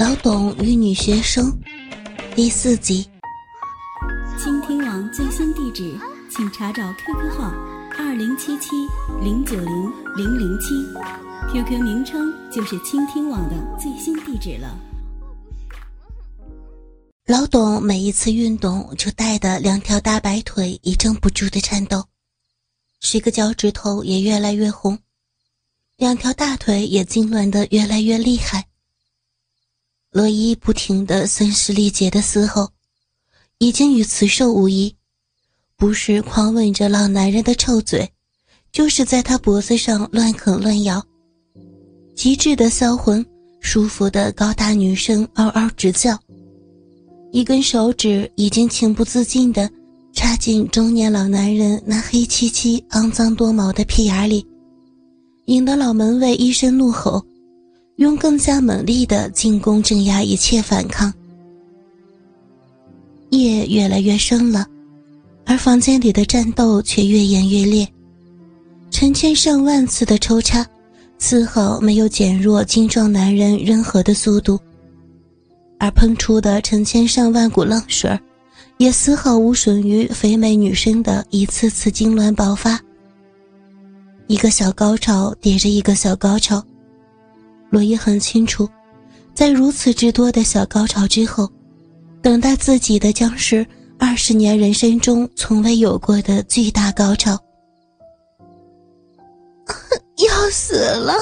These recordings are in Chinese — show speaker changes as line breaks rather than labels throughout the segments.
老董与女学生第四集。
倾听网最新地址，请查找 QQ 号二零七七零九零零零七，QQ 名称就是倾听网的最新地址了。
老董每一次运动，就带的两条大白腿一阵不住的颤抖，十个脚趾头也越来越红，两条大腿也痉挛的越来越厉害。罗伊不停的声嘶力竭的嘶吼，已经与雌兽无异，不是狂吻着老男人的臭嘴，就是在他脖子上乱啃乱咬。极致的销魂，舒服的高大女生嗷嗷直叫，一根手指已经情不自禁的插进中年老男人那黑漆漆、肮脏多毛的屁眼里，引得老门卫一声怒吼。用更加猛力的进攻镇压一切反抗。夜越来越深了，而房间里的战斗却越演越烈，成千上万次的抽插，丝毫没有减弱精壮男人任何的速度，而喷出的成千上万股浪水也丝毫无损于肥美女生的一次次痉挛爆发。一个小高潮叠着一个小高潮。罗伊很清楚，在如此之多的小高潮之后，等待自己的将是二十年人生中从未有过的巨大高潮。要死了！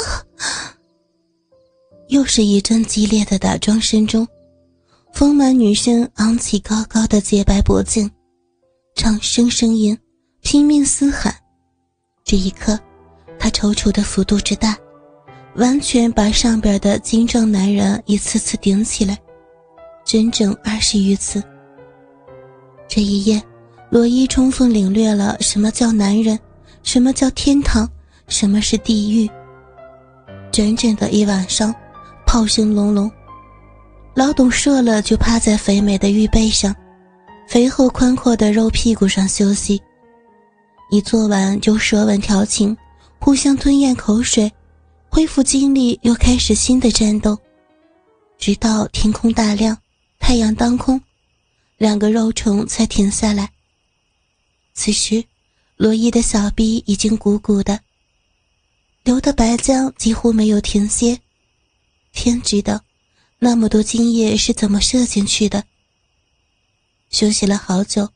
又是一阵激烈的打桩声中，丰满女生昂起高高的洁白脖颈，长声声音，拼命嘶喊。这一刻，她抽搐的幅度之大。完全把上边的精壮男人一次次顶起来，整整二十余次。这一夜，罗伊充分领略了什么叫男人，什么叫天堂，什么是地狱。整整的一晚上，炮声隆隆，老董射了就趴在肥美的玉背上，肥厚宽阔的肉屁股上休息。一做完就舌吻调情，互相吞咽口水。恢复精力，又开始新的战斗，直到天空大亮，太阳当空，两个肉虫才停下来。此时，罗伊的小臂已经鼓鼓的，流的白浆几乎没有停歇。天知道，那么多精液是怎么射进去的。休息了好久，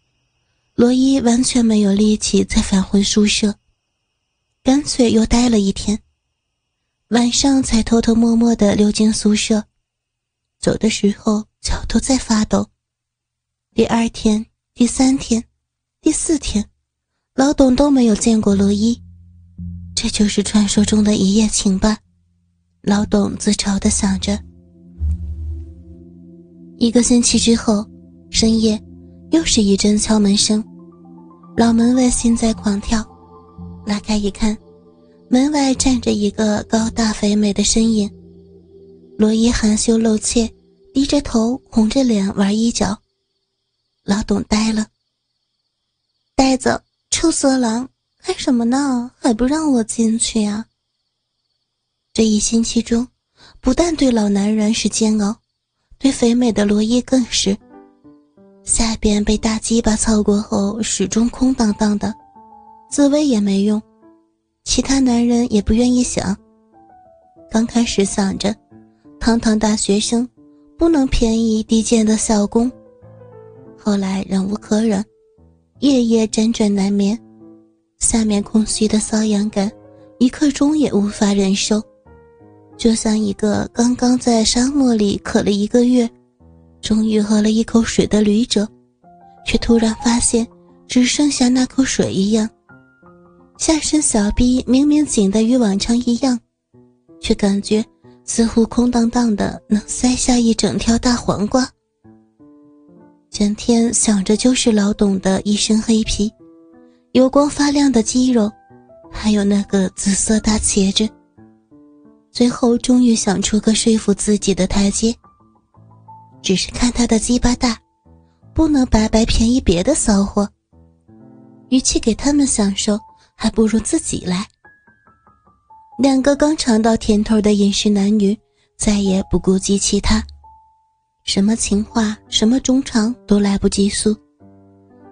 罗伊完全没有力气再返回宿舍，干脆又待了一天。晚上才偷偷摸摸的溜进宿舍，走的时候脚都在发抖。第二天、第三天、第四天，老董都没有见过罗伊，这就是传说中的一夜情吧？老董自嘲的想着。一个星期之后，深夜，又是一阵敲门声，老门卫心在狂跳，拉开一看。门外站着一个高大肥美的身影，罗伊含羞露怯，低着头，红着脸玩衣角。老董呆了。呆子，臭色狼，干什么呢？还不让我进去啊？这一星期中，不但对老男人是煎熬，对肥美的罗伊更是。下边被大鸡巴操过后，始终空荡荡的，自慰也没用。其他男人也不愿意想。刚开始想着，堂堂大学生不能便宜低贱的小工，后来忍无可忍，夜夜辗转难眠，下面空虚的瘙痒感，一刻钟也无法忍受，就像一个刚刚在沙漠里渴了一个月，终于喝了一口水的旅者，却突然发现只剩下那口水一样。下身小臂明明紧得与往常一样，却感觉似乎空荡荡的，能塞下一整条大黄瓜。整天想着就是老董的一身黑皮，油光发亮的肌肉，还有那个紫色大茄子。最后终于想出个说服自己的台阶，只是看他的鸡巴大，不能白白便宜别的骚货，与其给他们享受。还不如自己来。两个刚尝到甜头的饮食男女，再也不顾及其他，什么情话，什么衷肠都来不及诉。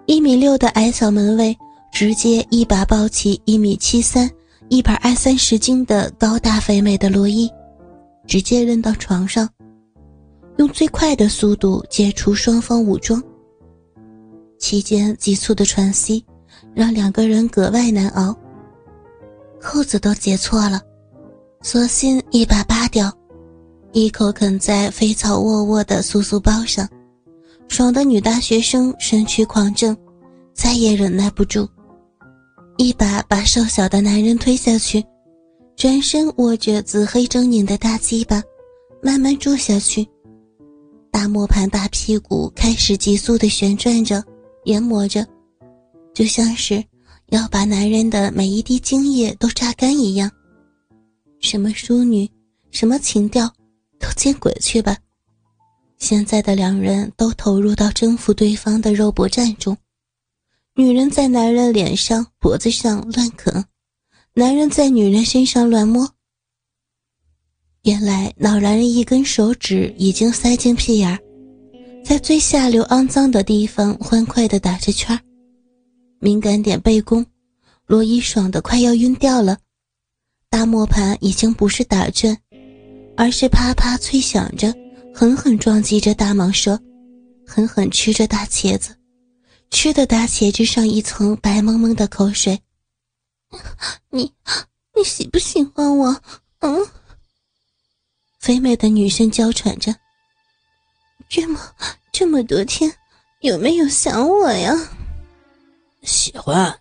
一米六的矮小门卫直接一把抱起一米七三、一百二三十斤的高大肥美的罗伊，直接扔到床上，用最快的速度解除双方武装。期间急促的喘息，让两个人格外难熬。扣子都解错了，索性一把扒掉，一口啃在肥草沃沃的酥酥包上，爽的女大学生身躯狂震，再也忍耐不住，一把把瘦小的男人推下去，转身握着紫黑狰狞的大鸡巴，慢慢坐下去，大磨盘大屁股开始急速的旋转着，研磨着，就像是。要把男人的每一滴精液都榨干一样，什么淑女，什么情调，都见鬼去吧！现在的两人都投入到征服对方的肉搏战中，女人在男人脸上、脖子上乱啃，男人在女人身上乱摸。原来老男人一根手指已经塞进屁眼在最下流肮脏的地方欢快地打着圈儿。敏感点被攻，罗伊爽得快要晕掉了。大磨盘已经不是打转，而是啪啪脆响着，狠狠撞击着大蟒蛇，狠狠吃着大茄子，吃的大茄子上一层白蒙蒙的口水。你，你喜不喜欢我？嗯。肥美的女生娇喘着。这么这么多天，有没有想我呀？
喜欢，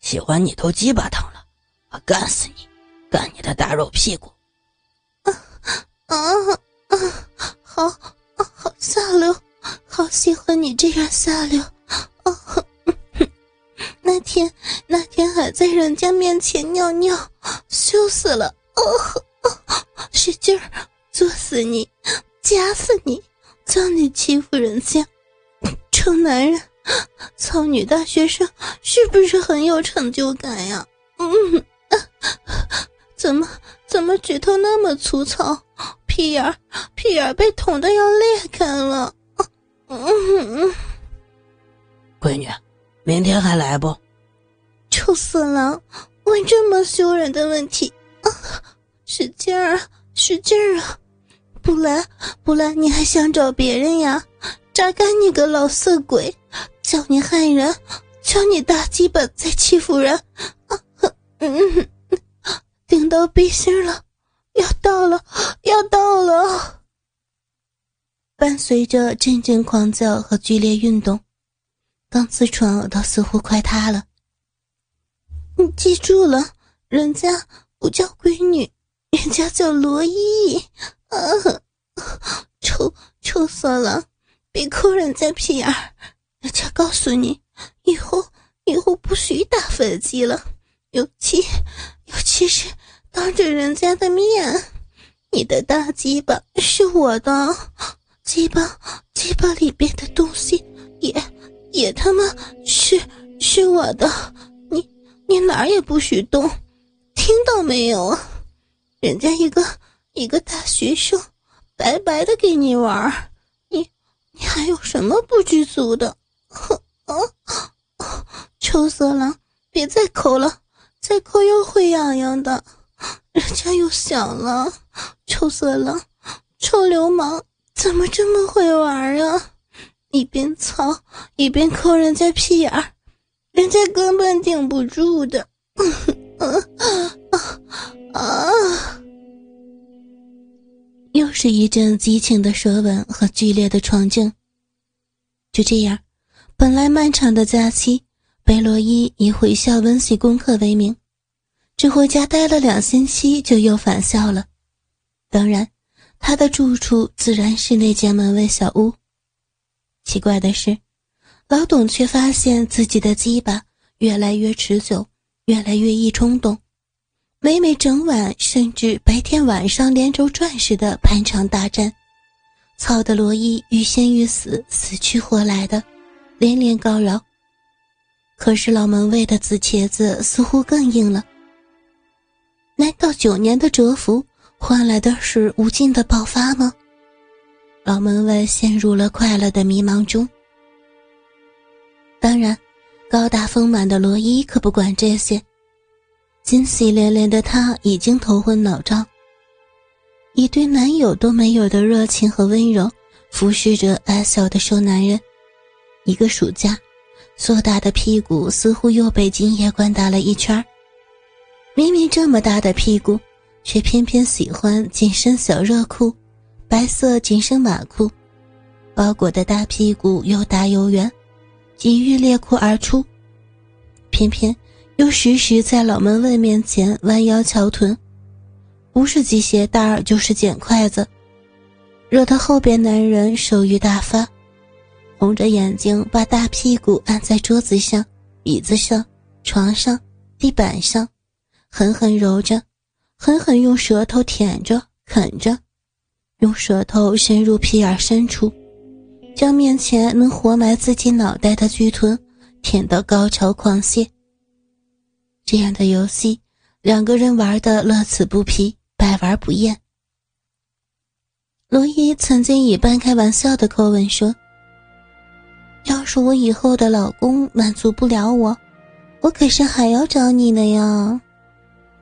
喜欢你都鸡巴疼了，我干死你，干你的大肉屁股！
啊啊啊！好，好下流，好喜欢你这样下流。啊！那天那天还在人家面前尿尿，羞死了！哦，使劲儿，作死你，夹死你，叫你欺负人家，臭男人！操女大学生是不是很有成就感呀？嗯，怎么怎么指头那么粗糙，屁眼屁眼被捅的要裂开了。嗯，
闺女，明天还来不？
臭色狼，问这么羞人的问题啊，使劲儿啊，使劲儿啊！不来不来，你还想找别人呀？榨干你个老色鬼！叫你害人，叫你大鸡巴在欺负人，啊，嗯，顶到背心了，要到了，要到了。伴随着阵阵狂叫和剧烈运动，钢丝床都似乎快塌了。你记住了，人家不叫闺女，人家叫罗伊。啊，臭臭死了，别抠人家屁眼儿。人家告诉你，以后以后不许打飞机了，尤其尤其是当着人家的面，你的大鸡巴是我的，鸡巴鸡巴里边的东西也也他妈是是我的，你你哪儿也不许动，听到没有啊？人家一个一个大学生，白白的给你玩你你还有什么不知足的？啊！臭色狼，别再抠了，再抠又会痒痒的。人家又想了，臭色狼，臭流氓，怎么这么会玩啊？一边操一边抠人家屁眼，人家根本顶不住的。啊 啊啊！又是一阵激情的舌吻和剧烈的闯劲，就这样。本来漫长的假期，贝洛伊以回校温习功课为名，只回家待了两星期就又返校了。当然，他的住处自然是那间门卫小屋。奇怪的是，老董却发现自己的鸡巴越来越持久，越来越易冲动，每每整晚甚至白天晚上连轴转似的盘场大战，操的罗伊欲仙欲死，死去活来的。连连告饶。可是老门卫的紫茄子似乎更硬了。难道九年的蛰伏换来的是无尽的爆发吗？老门卫陷入了快乐的迷茫中。当然，高大丰满的罗伊可不管这些。惊喜连连的他已经头昏脑胀，以对男友都没有的热情和温柔，服侍着矮小的瘦男人。一个暑假，硕大的屁股似乎又被今夜灌大了一圈明明这么大的屁股，却偏偏喜欢紧身小热裤、白色紧身马裤，包裹的大屁股又大又圆，几欲裂裤而出，偏偏。又时时在老门卫面前弯腰翘臀，不是系鞋带就是捡筷子，惹得后边男人手欲大发，红着眼睛把大屁股按在桌子上、椅子上、床上、地板上，狠狠揉着，狠狠用舌头舔着、啃着，用舌头深入屁眼深处，将面前能活埋自己脑袋的巨臀舔到高潮狂泻。这样的游戏，两个人玩的乐此不疲，百玩不厌。罗伊曾经以半开玩笑的口吻说：“要是我以后的老公满足不了我，我可是还要找你的呀。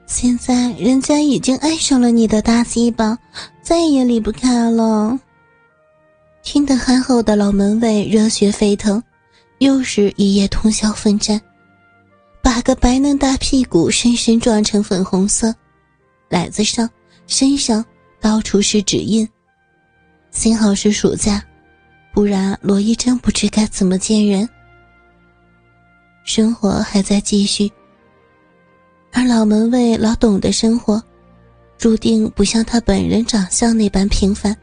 现在人家已经爱上了你的大鸡巴，再也离不开了。”听得憨厚的老门卫热血沸腾，又是一夜通宵奋战。把个白嫩大屁股深深撞成粉红色，奶子上、身上到处是指印。幸好是暑假，不然罗伊真不知该怎么见人。生活还在继续，而老门卫老董的生活，注定不像他本人长相那般平凡。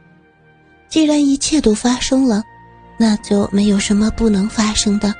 既然一切都发生了，那就没有什么不能发生的。